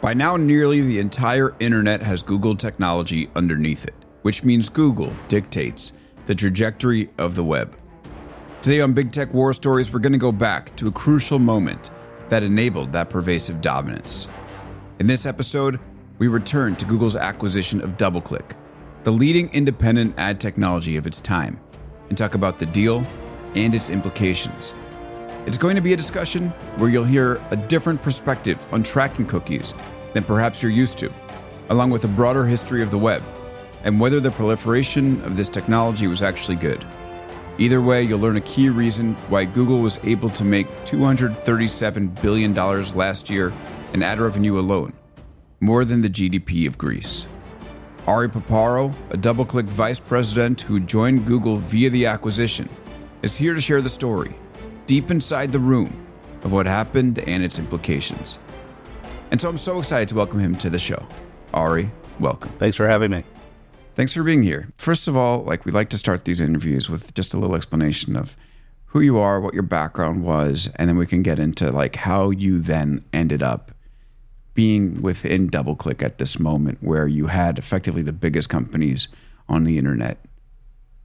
By now, nearly the entire internet has Google technology underneath it, which means Google dictates the trajectory of the web. Today on Big Tech War Stories, we're going to go back to a crucial moment that enabled that pervasive dominance. In this episode, we return to Google's acquisition of DoubleClick, the leading independent ad technology of its time, and talk about the deal and its implications. It's going to be a discussion where you'll hear a different perspective on tracking cookies than perhaps you're used to, along with a broader history of the web and whether the proliferation of this technology was actually good. Either way, you'll learn a key reason why Google was able to make $237 billion last year in ad revenue alone, more than the GDP of Greece. Ari Paparo, a DoubleClick vice president who joined Google via the acquisition, is here to share the story deep inside the room of what happened and its implications. And so I'm so excited to welcome him to the show. Ari, welcome. Thanks for having me. Thanks for being here. First of all, like we like to start these interviews with just a little explanation of who you are, what your background was, and then we can get into like how you then ended up being within DoubleClick at this moment where you had effectively the biggest companies on the internet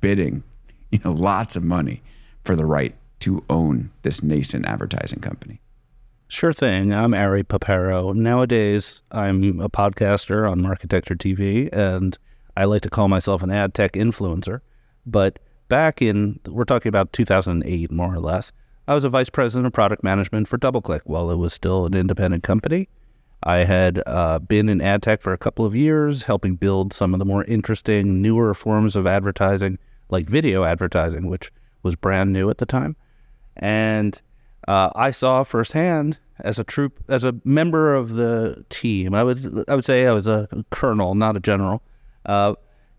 bidding, you know, lots of money for the right to own this nascent advertising company? Sure thing. I'm Ari Paparo. Nowadays, I'm a podcaster on Marketecture TV, and I like to call myself an ad tech influencer. But back in, we're talking about 2008, more or less, I was a vice president of product management for DoubleClick while it was still an independent company. I had uh, been in ad tech for a couple of years, helping build some of the more interesting, newer forms of advertising, like video advertising, which was brand new at the time. And uh, I saw firsthand as a troop, as a member of the team, I would I would say I was a colonel, not a general. Uh,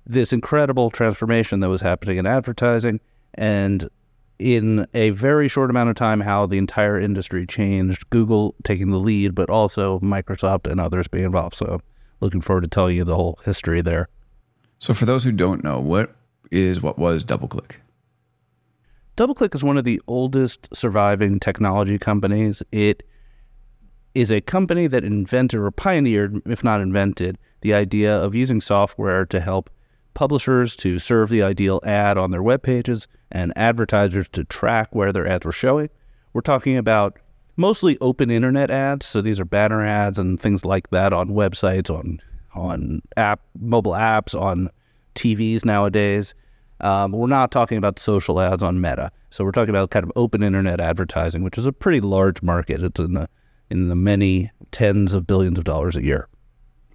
this incredible transformation that was happening in advertising, and in a very short amount of time, how the entire industry changed. Google taking the lead, but also Microsoft and others being involved. So, looking forward to telling you the whole history there. So, for those who don't know, what is what was DoubleClick? DoubleClick is one of the oldest surviving technology companies. It is a company that invented or pioneered, if not invented, the idea of using software to help publishers to serve the ideal ad on their web pages and advertisers to track where their ads were showing. We're talking about mostly open internet ads, so these are banner ads and things like that on websites, on on app mobile apps, on TVs nowadays. Um, we're not talking about social ads on Meta. So we're talking about kind of open internet advertising, which is a pretty large market. It's in the in the many tens of billions of dollars a year.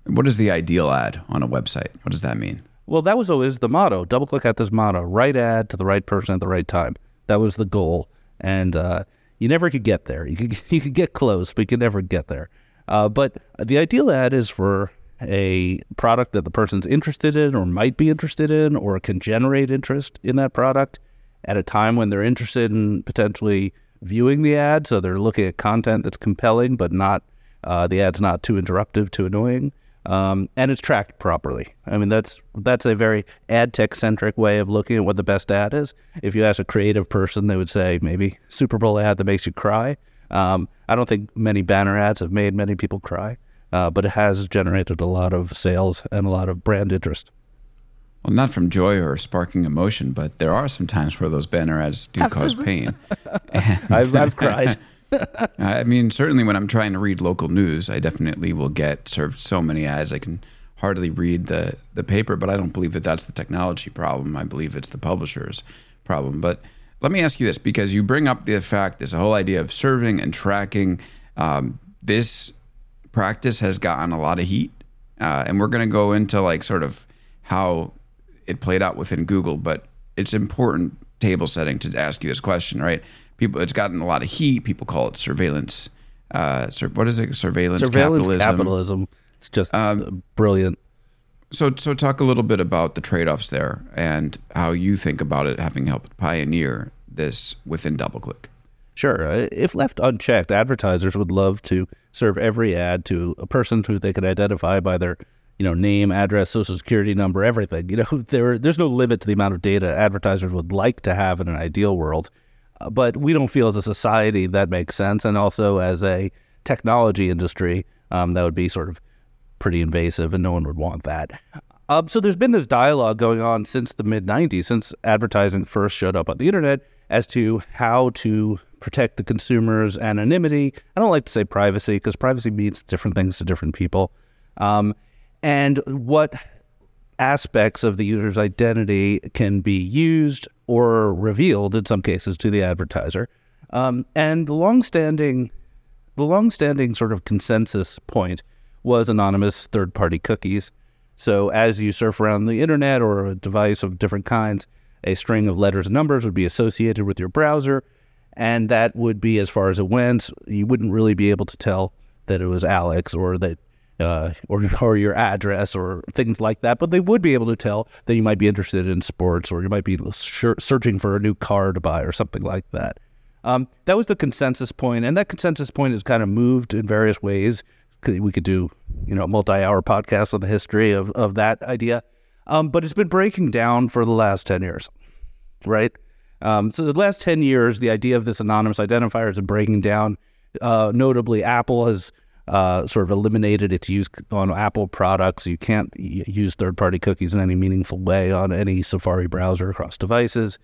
What is the ideal ad on a website? What does that mean? Well, that was always the motto. DoubleClick at this motto: right ad to the right person at the right time. That was the goal, and uh, you never could get there. You could you could get close, but you could never get there. Uh, but the ideal ad is for a product that the person's interested in or might be interested in or can generate interest in that product at a time when they're interested in potentially viewing the ad. So they're looking at content that's compelling, but not uh, the ad's not too interruptive, too annoying. Um, and it's tracked properly. I mean, that's that's a very ad tech centric way of looking at what the best ad is. If you ask a creative person, they would say maybe Super Bowl ad that makes you cry. Um, I don't think many banner ads have made many people cry uh, but it has generated a lot of sales and a lot of brand interest. Well, not from joy or sparking emotion, but there are some times where those banner ads do cause pain. I've, I've cried. I mean, certainly when I'm trying to read local news, I definitely will get served so many ads I can hardly read the, the paper, but I don't believe that that's the technology problem. I believe it's the publisher's problem. But let me ask you this because you bring up the fact, this whole idea of serving and tracking. Um, this practice has gotten a lot of heat. Uh, and we're going to go into like sort of how it played out within Google, but it's important table setting to ask you this question, right? People, it's gotten a lot of heat. People call it surveillance. Uh, sur- what is it? Surveillance, surveillance capitalism. capitalism. It's just um, brilliant. So, so talk a little bit about the trade-offs there and how you think about it, having helped pioneer this within DoubleClick. Sure. Uh, if left unchecked, advertisers would love to serve every ad to a person who they could identify by their, you know, name, address, social security number, everything. You know, there there's no limit to the amount of data advertisers would like to have in an ideal world. Uh, but we don't feel as a society that makes sense, and also as a technology industry, Um, that would be sort of pretty invasive, and no one would want that. Um, so there's been this dialogue going on since the mid 90s, since advertising first showed up on the internet, as to how to protect the consumer's anonymity. I don't like to say privacy because privacy means different things to different people. Um, and what aspects of the user's identity can be used or revealed in some cases to the advertiser. Um, and the longstanding, the longstanding sort of consensus point was anonymous third-party cookies. So as you surf around the internet or a device of different kinds, a string of letters and numbers would be associated with your browser, and that would be as far as it went. You wouldn't really be able to tell that it was Alex or that uh, or or your address or things like that. But they would be able to tell that you might be interested in sports or you might be searching for a new car to buy or something like that. Um, that was the consensus point, and that consensus point has kind of moved in various ways. We could do, you know, multi-hour podcast on the history of, of that idea, um, but it's been breaking down for the last ten years, right? Um, so the last ten years, the idea of this anonymous identifier is breaking down. Uh, notably, Apple has uh, sort of eliminated its use on Apple products. You can't use third party cookies in any meaningful way on any Safari browser across devices.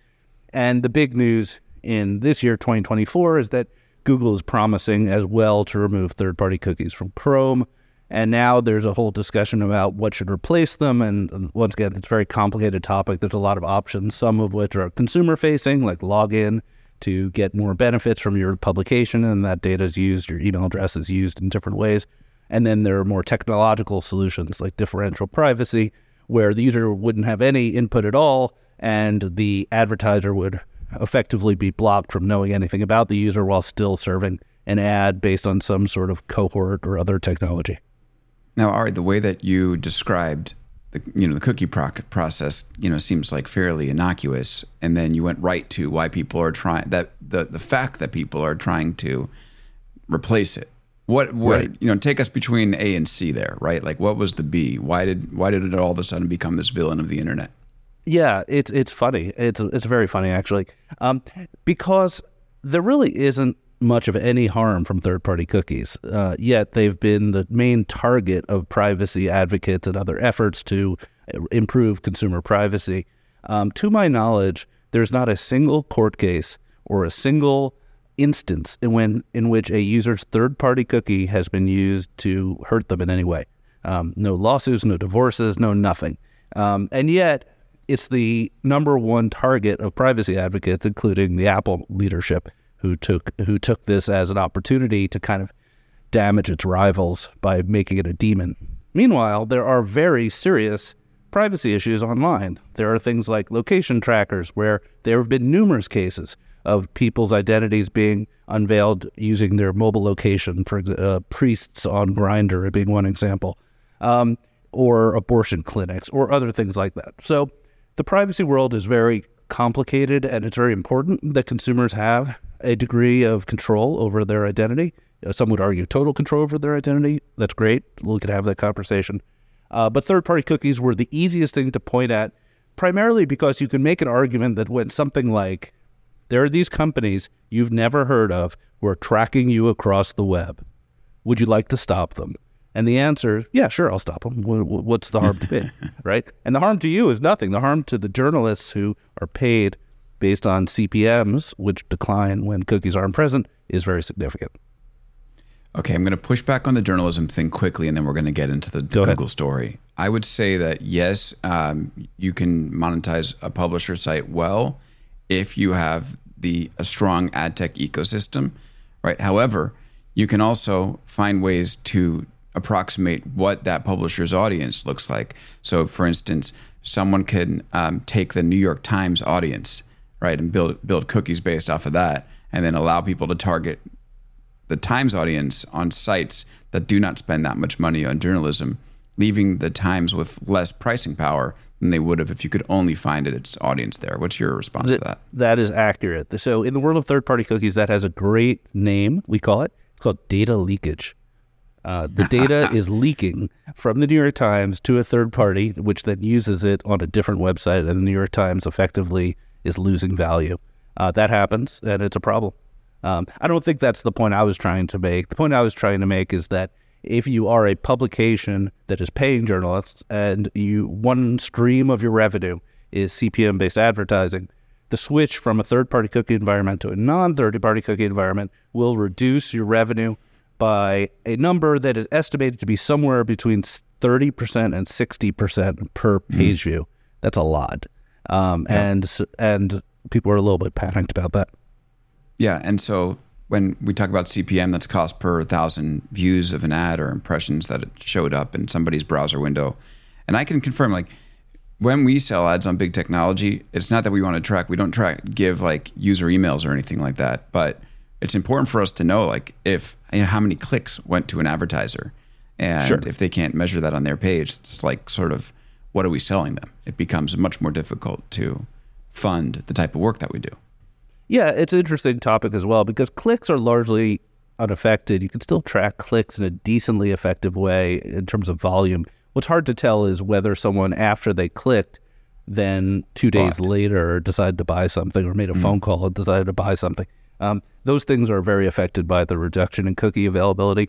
And the big news in this year, 2024, is that Google is promising as well to remove third party cookies from Chrome. And now there's a whole discussion about what should replace them. And once again, it's a very complicated topic. There's a lot of options, some of which are consumer facing, like login to get more benefits from your publication, and that data is used, your email address is used in different ways. And then there are more technological solutions like differential privacy, where the user wouldn't have any input at all, and the advertiser would effectively be blocked from knowing anything about the user while still serving an ad based on some sort of cohort or other technology. Now, Ari, the way that you described the you know the cookie process you know seems like fairly innocuous, and then you went right to why people are trying that the the fact that people are trying to replace it. What what right. you know take us between A and C there, right? Like what was the B? Why did why did it all of a sudden become this villain of the internet? Yeah, it's it's funny. It's it's very funny actually, um, because there really isn't much of any harm from third party cookies. Uh, yet they've been the main target of privacy advocates and other efforts to improve consumer privacy. Um, to my knowledge, there's not a single court case or a single instance in when in which a user's third party cookie has been used to hurt them in any way. Um, no lawsuits, no divorces, no nothing. Um, and yet, it's the number one target of privacy advocates, including the Apple leadership who took who took this as an opportunity to kind of damage its rivals by making it a demon. Meanwhile, there are very serious privacy issues online. There are things like location trackers where there have been numerous cases of people's identities being unveiled using their mobile location. For uh, priests on Grindr being one example, um, or abortion clinics, or other things like that. So the privacy world is very complicated, and it's very important that consumers have a degree of control over their identity. Uh, some would argue total control over their identity. That's great. We could have that conversation. Uh, but third party cookies were the easiest thing to point at, primarily because you can make an argument that when something like there are these companies you've never heard of who are tracking you across the web, would you like to stop them? And the answer is, yeah, sure, I'll stop them. What's the harm to me, right? And the harm to you is nothing. The harm to the journalists who are paid based on CPMs, which decline when cookies aren't present, is very significant. Okay, I'm going to push back on the journalism thing quickly, and then we're going to get into the Go Google ahead. story. I would say that yes, um, you can monetize a publisher site well if you have the a strong ad tech ecosystem, right? However, you can also find ways to approximate what that publisher's audience looks like. So, for instance, someone can um, take the New York Times audience right, and build build cookies based off of that, and then allow people to target the Times audience on sites that do not spend that much money on journalism, leaving the Times with less pricing power than they would have if you could only find it, its audience there. What's your response to that? That is accurate. So, in the world of third party cookies, that has a great name. We call it. It's called data leakage. Uh, the data is leaking from the New York Times to a third party, which then uses it on a different website, and the New York Times effectively is losing value. Uh, that happens, and it's a problem. Um, I don't think that's the point I was trying to make. The point I was trying to make is that if you are a publication that is paying journalists and you one stream of your revenue is CPM based advertising, the switch from a third party cookie environment to a non third party cookie environment will reduce your revenue by a number that is estimated to be somewhere between 30% and 60% per hmm. page mm. view. That's a lot. Um, yeah. and and people are a little bit panicked about that. Yeah, and so when we talk about CPM, that's cost per thousand views of an ad or impressions that it showed up in somebody's browser window. And I can confirm, like, when we sell ads on big technology, it's not that we want to track, we don't track, give like user emails or anything like that. But it's important for us to know, like, if, you know, how many clicks went to an advertiser. And sure. if they can't measure that on their page, it's like sort of, what are we selling them? It becomes much more difficult to fund the type of work that we do. Yeah, it's an interesting topic as well because clicks are largely unaffected. You can still track clicks in a decently effective way in terms of volume. What's hard to tell is whether someone, after they clicked, then two days Bought. later decided to buy something or made a mm-hmm. phone call and decided to buy something. Um, those things are very affected by the reduction in cookie availability.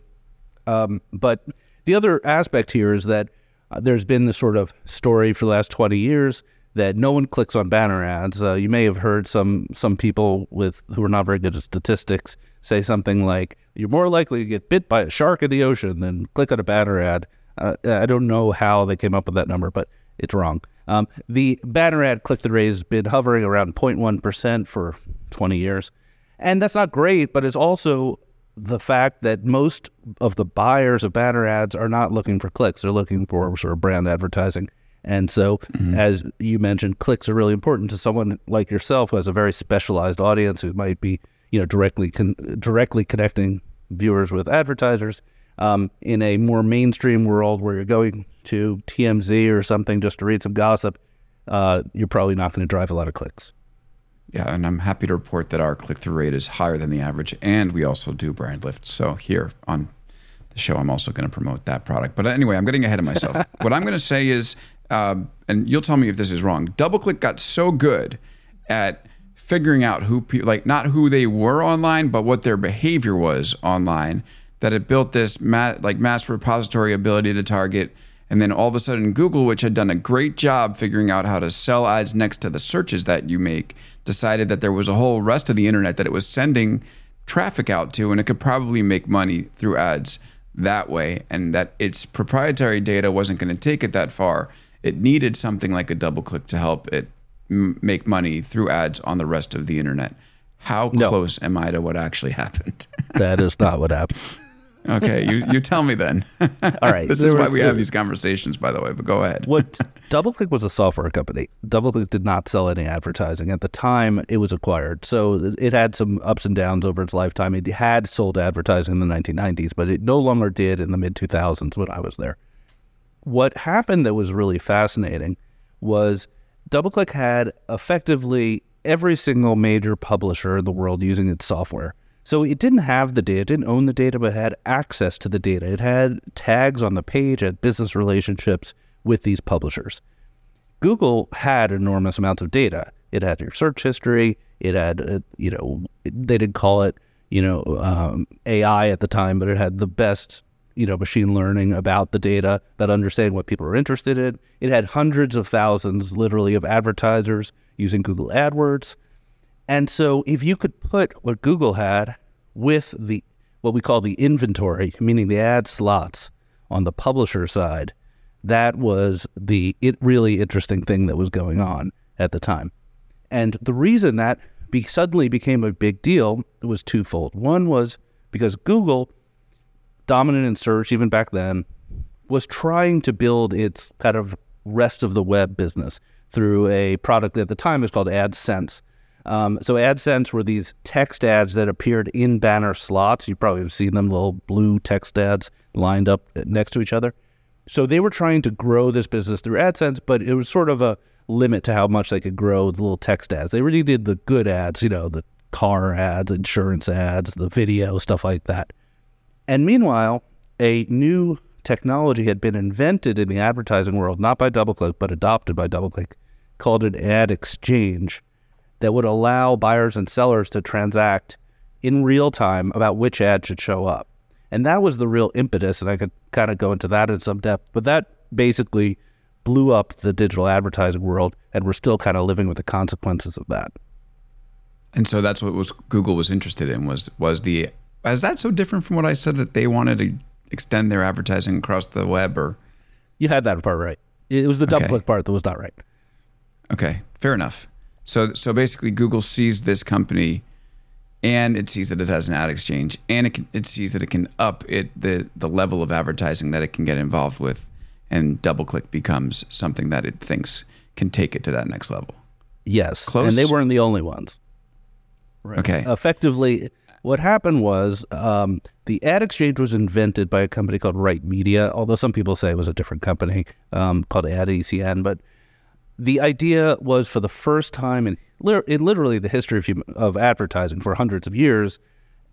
Um, but the other aspect here is that uh, there's been this sort of story for the last 20 years that no one clicks on banner ads. Uh, you may have heard some some people with who are not very good at statistics say something like, "You're more likely to get bit by a shark in the ocean than click on a banner ad." Uh, I don't know how they came up with that number, but it's wrong. Um, the banner ad click through rate has been hovering around 0.1 percent for 20 years, and that's not great. But it's also the fact that most of the buyers of banner ads are not looking for clicks; they're looking for sort of brand advertising. And so, mm-hmm. as you mentioned, clicks are really important to someone like yourself who has a very specialized audience who might be, you know, directly con- directly connecting viewers with advertisers. Um, in a more mainstream world where you're going to TMZ or something just to read some gossip, uh, you're probably not going to drive a lot of clicks. Yeah, and I'm happy to report that our click through rate is higher than the average, and we also do brand lifts. So here on the show, I'm also going to promote that product. But anyway, I'm getting ahead of myself. what I'm going to say is um, and you'll tell me if this is wrong. DoubleClick got so good at figuring out who people like not who they were online, but what their behavior was online that it built this ma- like mass repository ability to target. And then all of a sudden, Google, which had done a great job figuring out how to sell ads next to the searches that you make, decided that there was a whole rest of the internet that it was sending traffic out to, and it could probably make money through ads that way, and that its proprietary data wasn't going to take it that far it needed something like a DoubleClick to help it m- make money through ads on the rest of the internet. How no. close am I to what actually happened? that is not what happened. Okay, you, you tell me then. All right. this is why we have these conversations, by the way, but go ahead. what DoubleClick was a software company. DoubleClick did not sell any advertising. At the time it was acquired, so it had some ups and downs over its lifetime. It had sold advertising in the 1990s, but it no longer did in the mid 2000s when I was there what happened that was really fascinating was DoubleClick had effectively every single major publisher in the world using its software. So it didn't have the data, it didn't own the data, but had access to the data. It had tags on the page, had business relationships with these publishers. Google had enormous amounts of data. It had your search history. It had, uh, you know, they did call it, you know, um, AI at the time, but it had the best you know machine learning about the data, about understanding what people are interested in. It had hundreds of thousands, literally, of advertisers using Google AdWords. And so, if you could put what Google had with the what we call the inventory, meaning the ad slots on the publisher side, that was the it really interesting thing that was going on at the time. And the reason that be, suddenly became a big deal was twofold. One was because Google dominant in search even back then, was trying to build its kind of rest of the web business through a product that at the time was called AdSense. Um, so AdSense were these text ads that appeared in banner slots. You probably have seen them, little blue text ads lined up next to each other. So they were trying to grow this business through AdSense, but it was sort of a limit to how much they could grow the little text ads. They really did the good ads, you know, the car ads, insurance ads, the video, stuff like that. And meanwhile, a new technology had been invented in the advertising world, not by DoubleClick, but adopted by DoubleClick, called an ad exchange that would allow buyers and sellers to transact in real time about which ad should show up. And that was the real impetus. And I could kind of go into that in some depth. But that basically blew up the digital advertising world. And we're still kind of living with the consequences of that. And so that's what was Google was interested in was was the is that so different from what I said that they wanted to extend their advertising across the web or you had that part right. It was the double Okay. click part that was not right. Okay, fair enough. So so basically, Google sees this company, and it sees that it has an ad exchange, and it can, it sees that it can up it the the level of advertising that it can get involved with, and DoubleClick becomes something that it thinks can take it to that next level. Yes. Close. And they weren't the only ones. Right. Okay, Effectively, what happened was um, the ad exchange was invented by a company called Right Media, although some people say it was a different company um, called AdECN. But the idea was for the first time in, in literally the history of, of advertising for hundreds of years,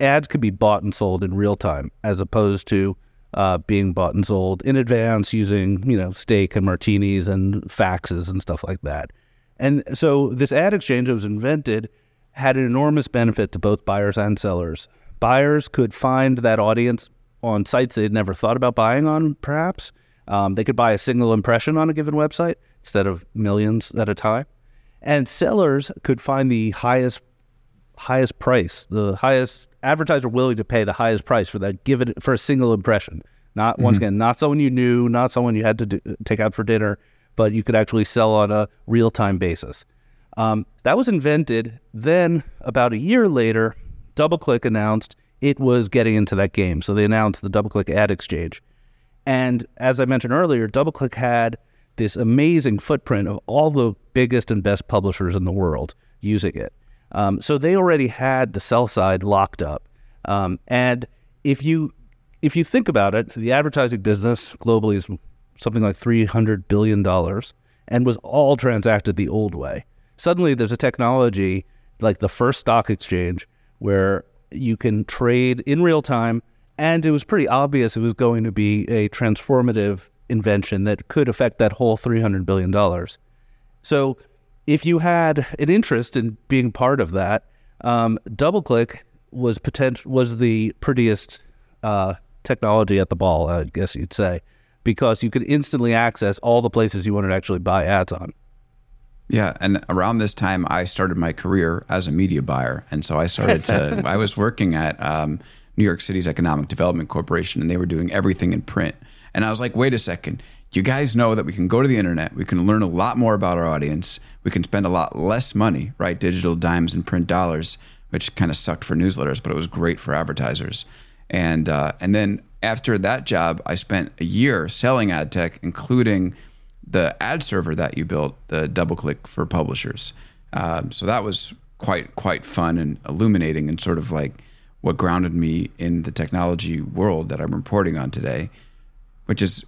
ads could be bought and sold in real time as opposed to uh, being bought and sold in advance using, you know, steak and martinis and faxes and stuff like that. And so this ad exchange that was invented had an enormous benefit to both buyers and sellers. Buyers could find that audience on sites they'd never thought about buying on, perhaps. Um, they could buy a single impression on a given website instead of millions at a time. And sellers could find the highest highest price, the highest advertiser willing to pay the highest price for that given for a single impression. Not once again, not someone you knew, not someone you had to do, take out for dinner, but you could actually sell on a real time basis. Um, that was invented. Then, about a year later, DoubleClick announced it was getting into that game. So they announced the DoubleClick Ad Exchange. And as I mentioned earlier, DoubleClick had this amazing footprint of all the biggest and best publishers in the world using it. Um, so they already had the sell side locked up. Um, and if you if you think about it, the advertising business globally is something like three hundred billion dollars, and was all transacted the old way. Suddenly, there's a technology like the first stock exchange where you can trade in real time, and it was pretty obvious it was going to be a transformative invention that could affect that whole three hundred billion dollars. So, if you had an interest in being part of that, um, DoubleClick was potent- was the prettiest uh, technology at the ball, I guess you'd say, because you could instantly access all the places you wanted to actually buy ads on. Yeah, and around this time, I started my career as a media buyer, and so I started to. I was working at um, New York City's Economic Development Corporation, and they were doing everything in print. And I was like, wait a second, you guys know that we can go to the internet, we can learn a lot more about our audience, we can spend a lot less money, right? Digital dimes and print dollars, which kind of sucked for newsletters, but it was great for advertisers. And uh, and then after that job, I spent a year selling ad tech, including the ad server that you built, the DoubleClick for publishers. Um, so that was quite quite fun and illuminating, and sort of like what grounded me in the technology world that I'm reporting on today, which is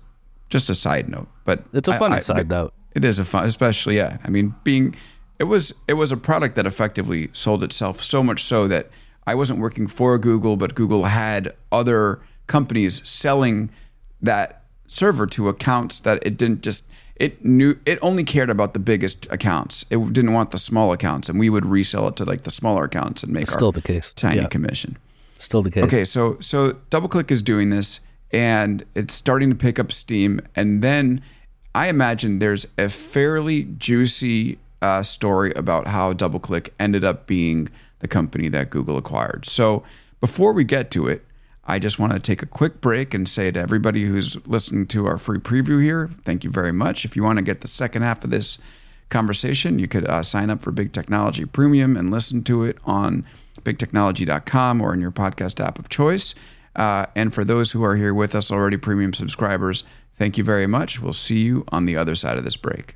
just a side note. But It's a fun I- side note. It is a fun, especially yeah. I mean, being it was it was a product that effectively sold itself so much so that I wasn't working for Google, but Google had other companies selling that server to accounts that it didn't just it knew it only cared about the biggest accounts. It didn't want the small accounts, and we would resell it to like the smaller accounts and make Still our the case. tiny Yeah. commission. Still the case. Okay, so so DoubleClick is doing this, and it's starting to pick up steam. And then I imagine there's a fairly juicy uh, story about how DoubleClick ended up being the company that Google acquired. So before we get to it, I just want to take a quick break and say to everybody who's listening to our free preview here, thank you very much. If you want to get the second half of this conversation, you could uh, sign up for Big Technology Premium and listen to it on bigtechnology.com or in your podcast app of choice. Uh, and for those who are here with us already, premium subscribers, thank you very much. We'll see you on the other side of this break.